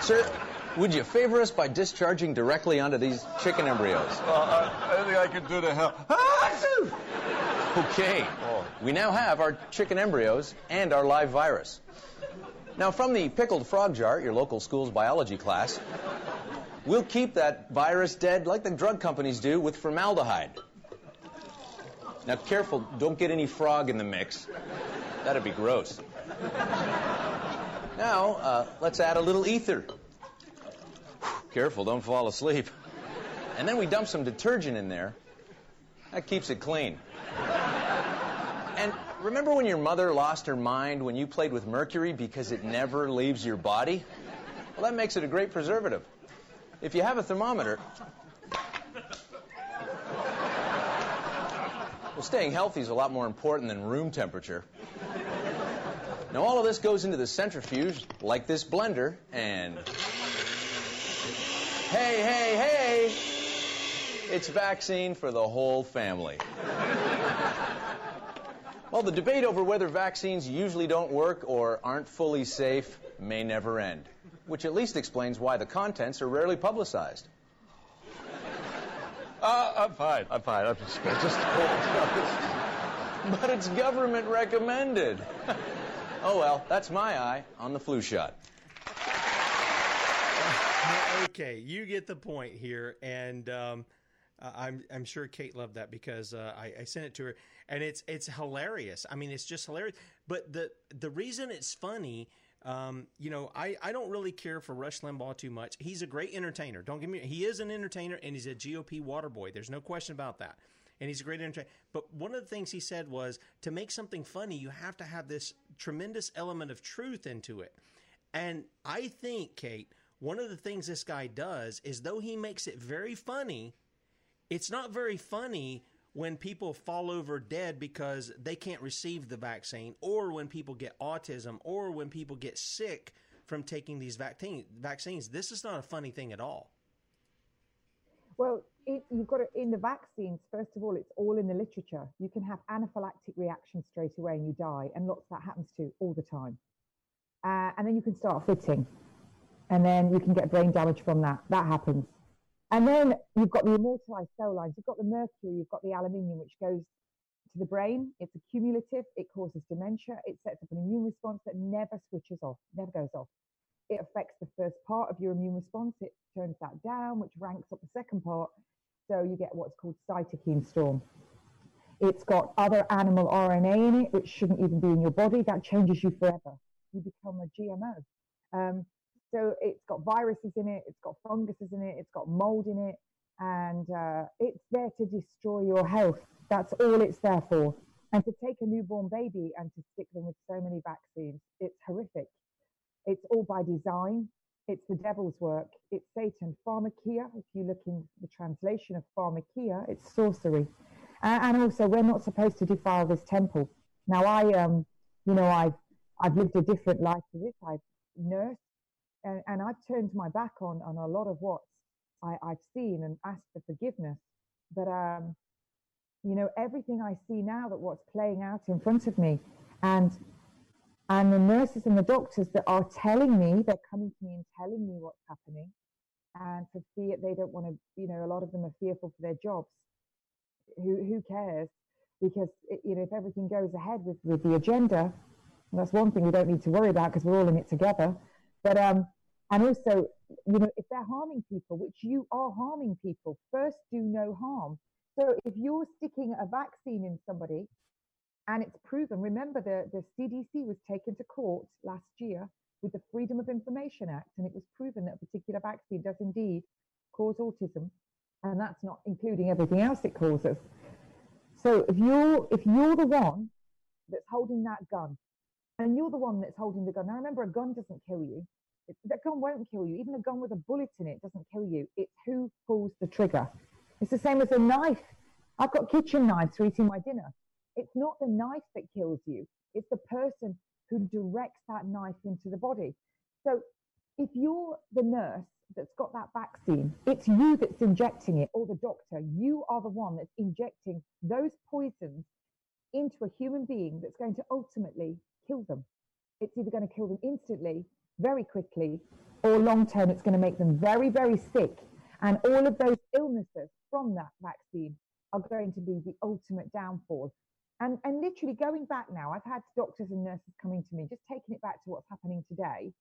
Sir, would you favor us by discharging directly onto these chicken embryos? uh, I, I think I could do the hell. Okay. We now have our chicken embryos and our live virus. Now, from the pickled frog jar at your local school's biology class, we'll keep that virus dead like the drug companies do with formaldehyde. Now, careful, don't get any frog in the mix. That'd be gross. Now, uh, let's add a little ether. Careful, don't fall asleep. And then we dump some detergent in there. That keeps it clean. And remember when your mother lost her mind when you played with mercury because it never leaves your body? Well, that makes it a great preservative. If you have a thermometer, well, staying healthy is a lot more important than room temperature. Now, all of this goes into the centrifuge like this blender, and hey, hey, hey, it's vaccine for the whole family. Well, the debate over whether vaccines usually don't work or aren't fully safe may never end, which at least explains why the contents are rarely publicized. Uh, I'm fine. I'm fine. I'm just, I'm just But it's government recommended. Oh well, that's my eye on the flu shot. okay, you get the point here, and um, uh, I'm I'm sure Kate loved that because uh, I, I sent it to her, and it's it's hilarious. I mean, it's just hilarious. But the the reason it's funny. Um, you know, I, I don't really care for Rush Limbaugh too much. He's a great entertainer. Don't get me. He is an entertainer, and he's a GOP water boy. There's no question about that. And he's a great entertainer. But one of the things he said was to make something funny, you have to have this tremendous element of truth into it. And I think, Kate, one of the things this guy does is though he makes it very funny, it's not very funny when people fall over dead because they can't receive the vaccine, or when people get autism, or when people get sick from taking these vaccine, vaccines. This is not a funny thing at all. Well, it, you've got it in the vaccines. First of all, it's all in the literature. You can have anaphylactic reaction straight away and you die, and lots that happens to all the time. Uh, and then you can start fitting, and then you can get brain damage from that. That happens. And then you've got the immortalized cell lines. You've got the mercury. You've got the aluminium, which goes to the brain. It's accumulative. It causes dementia. It sets up an immune response that never switches off, never goes off. It affects the first part of your immune response. It turns that down, which ranks up the second part. So you get what's called cytokine storm. It's got other animal RNA in it, which shouldn't even be in your body. That changes you forever. You become a GMO. Um, so it's got viruses in it, it's got funguses in it, it's got mold in it, and uh, it's there to destroy your health. That's all it's there for. And to take a newborn baby and to stick them with so many vaccines, it's horrific. It's all by design. It's the devil's work. It's Satan. Pharmakia, if you look in the translation of pharmakia, it's sorcery. Uh, and also, we're not supposed to defile this temple. Now, I, um, you know, I've, I've lived a different life to this. I've nursed and, and I've turned my back on, on a lot of what I, I've seen and asked for forgiveness. But, um, you know, everything I see now that what's playing out in front of me and and the nurses and the doctors that are telling me, they're coming to me and telling me what's happening. And for fear, they don't want to, you know, a lot of them are fearful for their jobs. Who, who cares? Because, it, you know, if everything goes ahead with, with the agenda, that's one thing we don't need to worry about because we're all in it together. But, um, and also, you know, if they're harming people, which you are harming people, first do no harm. So if you're sticking a vaccine in somebody and it's proven, remember the, the CDC was taken to court last year with the Freedom of Information Act, and it was proven that a particular vaccine does indeed cause autism, and that's not including everything else it causes. So if you're if you're the one that's holding that gun, and you're the one that's holding the gun, now remember a gun doesn't kill you. That gun won't kill you. Even a gun with a bullet in it doesn't kill you. It's who pulls the trigger. It's the same as a knife. I've got kitchen knives for eating my dinner. It's not the knife that kills you. It's the person who directs that knife into the body. So if you're the nurse that's got that vaccine, it's you that's injecting it, or the doctor. You are the one that's injecting those poisons into a human being that's going to ultimately kill them. It's either going to kill them instantly, very quickly, or long term, it's going to make them very, very sick. And all of those illnesses from that vaccine are going to be the ultimate downfall. And, and literally going back now, I've had doctors and nurses coming to me, just taking it back to what's happening today.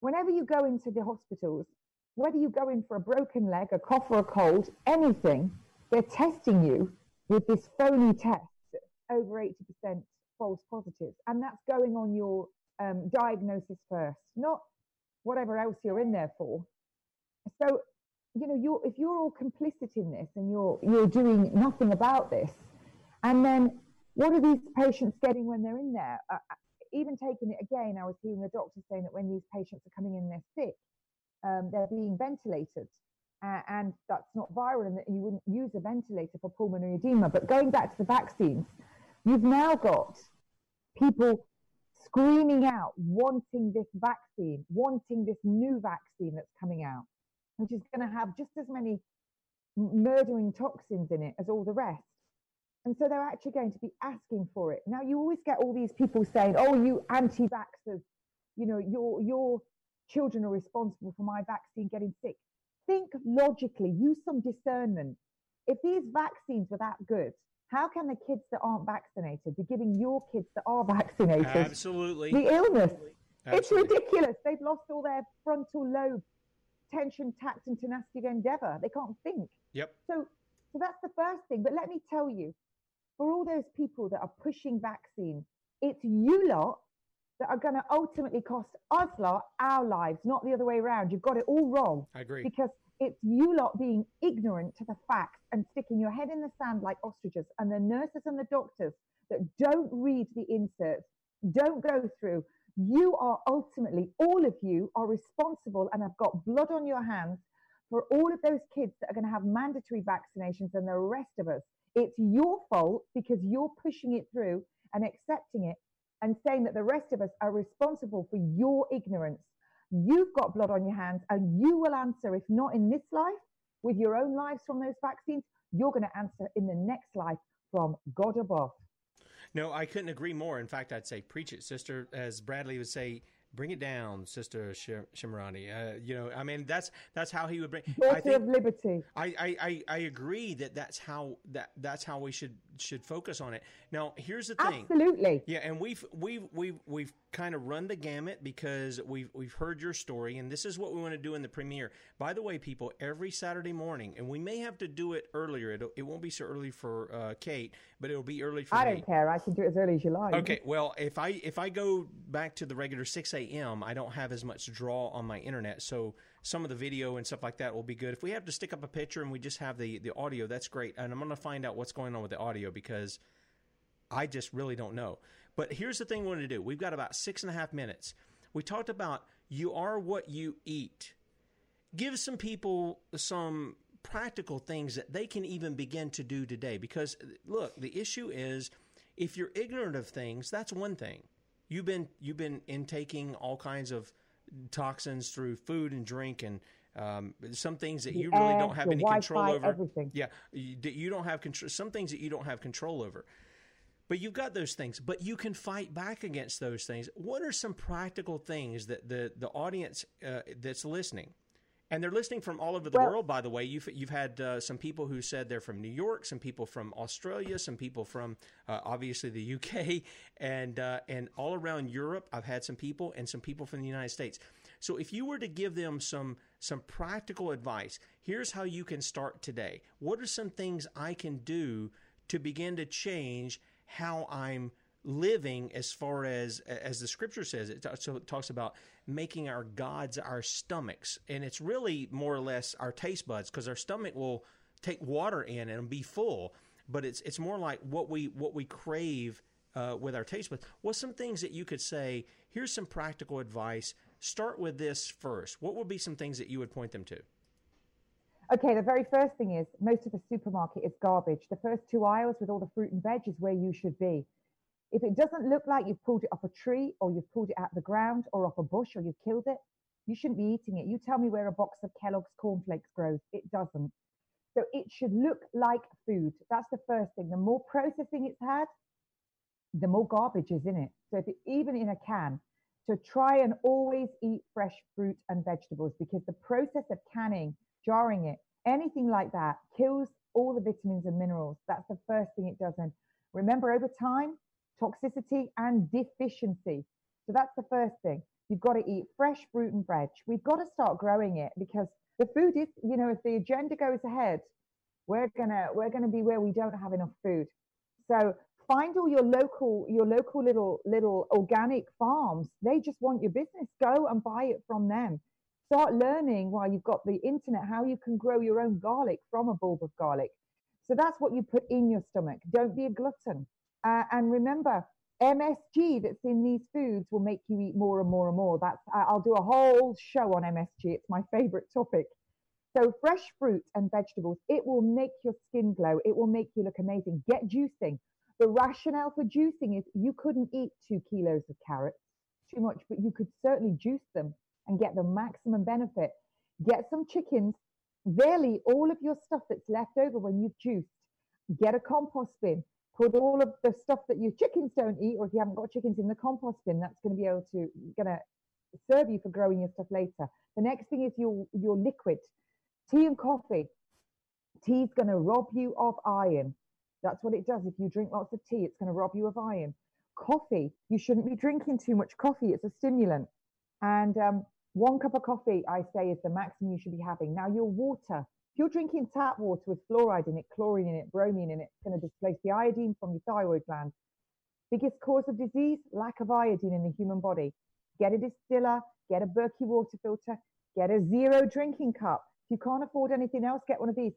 Whenever you go into the hospitals, whether you go in for a broken leg, a cough or a cold, anything, they're testing you with this phony test, over 80% false positives. And that's going on your um, diagnosis first, not whatever else you're in there for. So, you know, you're, if you're all complicit in this and you're, you're doing nothing about this, and then what are these patients getting when they're in there? Uh, even taking it again, I was hearing the doctor saying that when these patients are coming in, they're sick, um, they're being ventilated. Uh, and that's not viral, and that you wouldn't use a ventilator for pulmonary edema. But going back to the vaccines, you've now got people screaming out, wanting this vaccine, wanting this new vaccine that's coming out, which is going to have just as many murdering toxins in it as all the rest. And so they're actually going to be asking for it. Now, you always get all these people saying, oh, you anti vaxxers, you know, your, your children are responsible for my vaccine getting sick. Think logically, use some discernment. If these vaccines were that good, how can the kids that aren't vaccinated be giving your kids that are vaccinated absolutely the illness? Absolutely. It's ridiculous. They've lost all their frontal lobe, tension, tact, and tenacity of endeavor. They can't think. Yep. So, so that's the first thing. But let me tell you, for all those people that are pushing vaccine, it's you lot that are going to ultimately cost us lot our lives, not the other way around. You've got it all wrong. I agree. Because it's you lot being ignorant to the facts and sticking your head in the sand like ostriches, and the nurses and the doctors that don't read the inserts, don't go through. You are ultimately, all of you are responsible and have got blood on your hands for all of those kids that are going to have mandatory vaccinations and the rest of us. It's your fault because you're pushing it through and accepting it and saying that the rest of us are responsible for your ignorance. You've got blood on your hands and you will answer, if not in this life, with your own lives from those vaccines, you're going to answer in the next life from God above. No, I couldn't agree more. In fact, I'd say preach it, sister. As Bradley would say, bring it down, Sister Shemirani. Uh, you know, I mean, that's that's how he would bring. I think, of liberty. I, I, I, I, agree that that's how that that's how we should should focus on it. Now, here's the thing. Absolutely. Yeah, and we've we've we've we've kind of run the gamut because we've we've heard your story, and this is what we want to do in the premiere. By the way, people, every Saturday morning, and we may have to do it earlier. It it won't be so early for uh, Kate, but it'll be early for I me. don't care. I can do it as early as you like. Okay. Well, if I if I go back to the regular six a.m., I don't have as much draw on my internet, so some of the video and stuff like that will be good. If we have to stick up a picture and we just have the the audio, that's great. And I'm going to find out what's going on with the audio because I just really don't know. But here's the thing we want to do. We've got about six and a half minutes. We talked about you are what you eat. Give some people some practical things that they can even begin to do today. Because look, the issue is if you're ignorant of things, that's one thing. You've been you've been intaking all kinds of toxins through food and drink and um, some things that the you really don't have any Wi-Fi, control over. Everything. Yeah, you, you don't have control. Some things that you don't have control over. But you've got those things, but you can fight back against those things. What are some practical things that the the audience uh, that's listening, and they're listening from all over the Well- world? By the way, you've you've had uh, some people who said they're from New York, some people from Australia, some people from uh, obviously the UK, and uh, and all around Europe. I've had some people and some people from the United States. So if you were to give them some some practical advice, here's how you can start today. What are some things I can do to begin to change how I'm living as far as as the scripture says it, so it talks about making our gods our stomachs. And it's really more or less our taste buds because our stomach will take water in and be full. But it's it's more like what we what we crave uh, with our taste buds. What's some things that you could say here's some practical advice. Start with this first. What would be some things that you would point them to? Okay, the very first thing is most of the supermarket is garbage. The first two aisles with all the fruit and veg is where you should be. If it doesn't look like you've pulled it off a tree or you've pulled it out of the ground or off a bush or you've killed it, You shouldn't be eating it. You tell me where a box of Kellogg's cornflakes grows. It doesn't. So it should look like food. That's the first thing. The more processing it's had, the more garbage is in it. So if it, even in a can, to try and always eat fresh fruit and vegetables because the process of canning, jarring it, anything like that kills all the vitamins and minerals. That's the first thing it does. And remember, over time, toxicity and deficiency. So that's the first thing. You've got to eat fresh fruit and veg. We've got to start growing it because the food is, you know, if the agenda goes ahead, we're gonna we're gonna be where we don't have enough food. So find all your local your local little little organic farms. They just want your business. Go and buy it from them. Start learning while you've got the internet how you can grow your own garlic from a bulb of garlic. So that's what you put in your stomach. Don't be a glutton. Uh, and remember, MSG that's in these foods will make you eat more and more and more. That's I'll do a whole show on MSG. It's my favorite topic. So fresh fruit and vegetables, it will make your skin glow. It will make you look amazing. Get juicing. The rationale for juicing is you couldn't eat two kilos of carrots, too much, but you could certainly juice them and get the maximum benefit. Get some chickens, vary all of your stuff that's left over when you've juiced. Get a compost bin, put all of the stuff that your chickens don't eat, or if you haven't got chickens in the compost bin, that's going to be able to gonna serve you for growing your stuff later. The next thing is your your liquid, tea and coffee. Tea's going to rob you of iron. That's what it does. If you drink lots of tea, it's going to rob you of iron. Coffee, you shouldn't be drinking too much coffee. It's a stimulant. And um, one cup of coffee, I say, is the maximum you should be having. Now, your water, you're drinking tap water with fluoride in it, chlorine in it, bromine in it, it's going to displace the iodine from your thyroid gland. Biggest cause of disease, lack of iodine in the human body. Get a distiller, get a Berkey water filter, get a zero drinking cup. If you can't afford anything else, get one of these.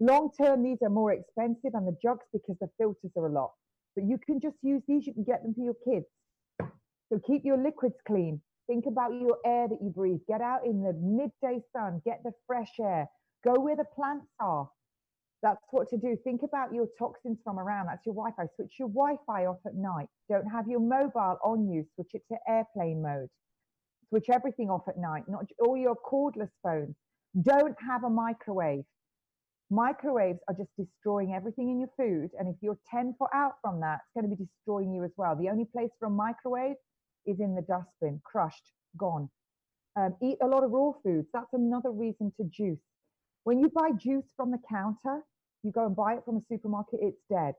Long term, these are more expensive and the jugs because the filters are a lot. But you can just use these, you can get them for your kids. So keep your liquids clean. Think about your air that you breathe. Get out in the midday sun, get the fresh air. Go where the plants are. That's what to do. Think about your toxins from around. That's your Wi Fi. Switch your Wi Fi off at night. Don't have your mobile on you. Switch it to airplane mode. Switch everything off at night, not all your cordless phones. Don't have a microwave. Microwaves are just destroying everything in your food. And if you're 10 foot out from that, it's going to be destroying you as well. The only place for a microwave is in the dustbin, crushed, gone. Um, eat a lot of raw foods. That's another reason to juice. When you buy juice from the counter, you go and buy it from a supermarket, it's dead.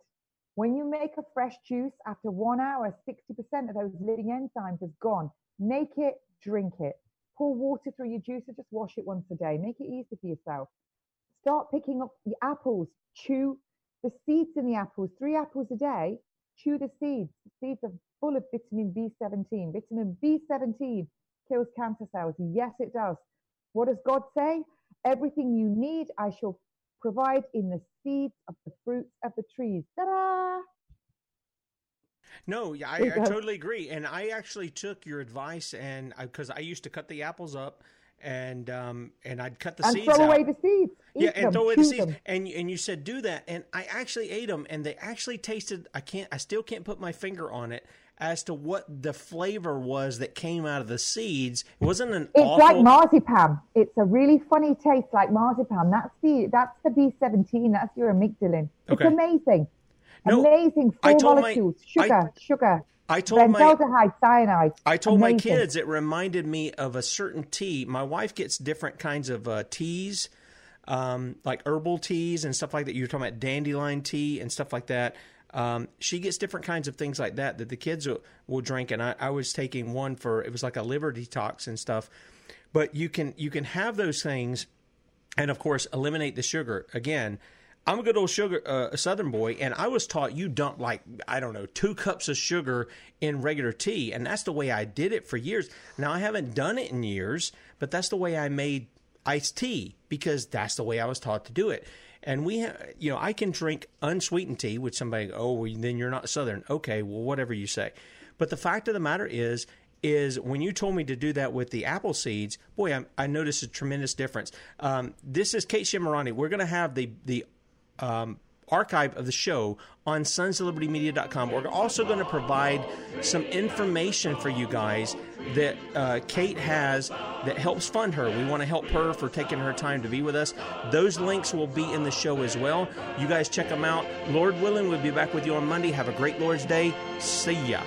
When you make a fresh juice, after one hour, 60% of those living enzymes is gone. Make it, drink it. Pour water through your juicer, just wash it once a day. Make it easy for yourself. Start picking up the apples, chew the seeds in the apples, three apples a day, chew the seeds. The seeds are full of vitamin B17. Vitamin B17 kills cancer cells. Yes, it does. What does God say? Everything you need, I shall provide in the seeds of the fruits of the trees. Ta-da! No, yeah, I, I totally agree. And I actually took your advice, and because I, I, used to cut the apples up, and um, and I'd cut the and seeds throw out. away the seeds. Eat yeah, and them, throw away the seeds. them. And and you said do that, and I actually ate them, and they actually tasted. I can't. I still can't put my finger on it as to what the flavor was that came out of the seeds. It wasn't an It's awful. like marzipan. It's a really funny taste like marzipan. That's the that's the B17. That's your amygdalin. It's Okay. amazing. No, amazing. Four told my- molecules. I- Sugar, sugar. I told my cyanide. I told my kids it reminded me of a certain tea. My wife gets different kinds of uh, teas, um, like herbal teas and stuff like that. You're talking about dandelion tea and stuff like that. Um, she gets different kinds of things like that that the kids will, will drink. And I, I was taking one for it was like a liver detox and stuff. But you can you can have those things, and of course eliminate the sugar again. I'm a good old sugar uh, Southern boy, and I was taught you dump like I don't know two cups of sugar in regular tea, and that's the way I did it for years. Now I haven't done it in years, but that's the way I made iced tea because that's the way I was taught to do it. And we, ha- you know, I can drink unsweetened tea, which somebody, oh, well, then you're not Southern. Okay, well, whatever you say. But the fact of the matter is, is when you told me to do that with the apple seeds, boy, I, I noticed a tremendous difference. Um, this is Kate Shemirani. We're going to have the the um, archive of the show on sonsoflibertymedia.com. We're also going to provide some information for you guys that uh, Kate has that helps fund her. We want to help her for taking her time to be with us. Those links will be in the show as well. You guys check them out. Lord willing, we'll be back with you on Monday. Have a great Lord's Day. See ya.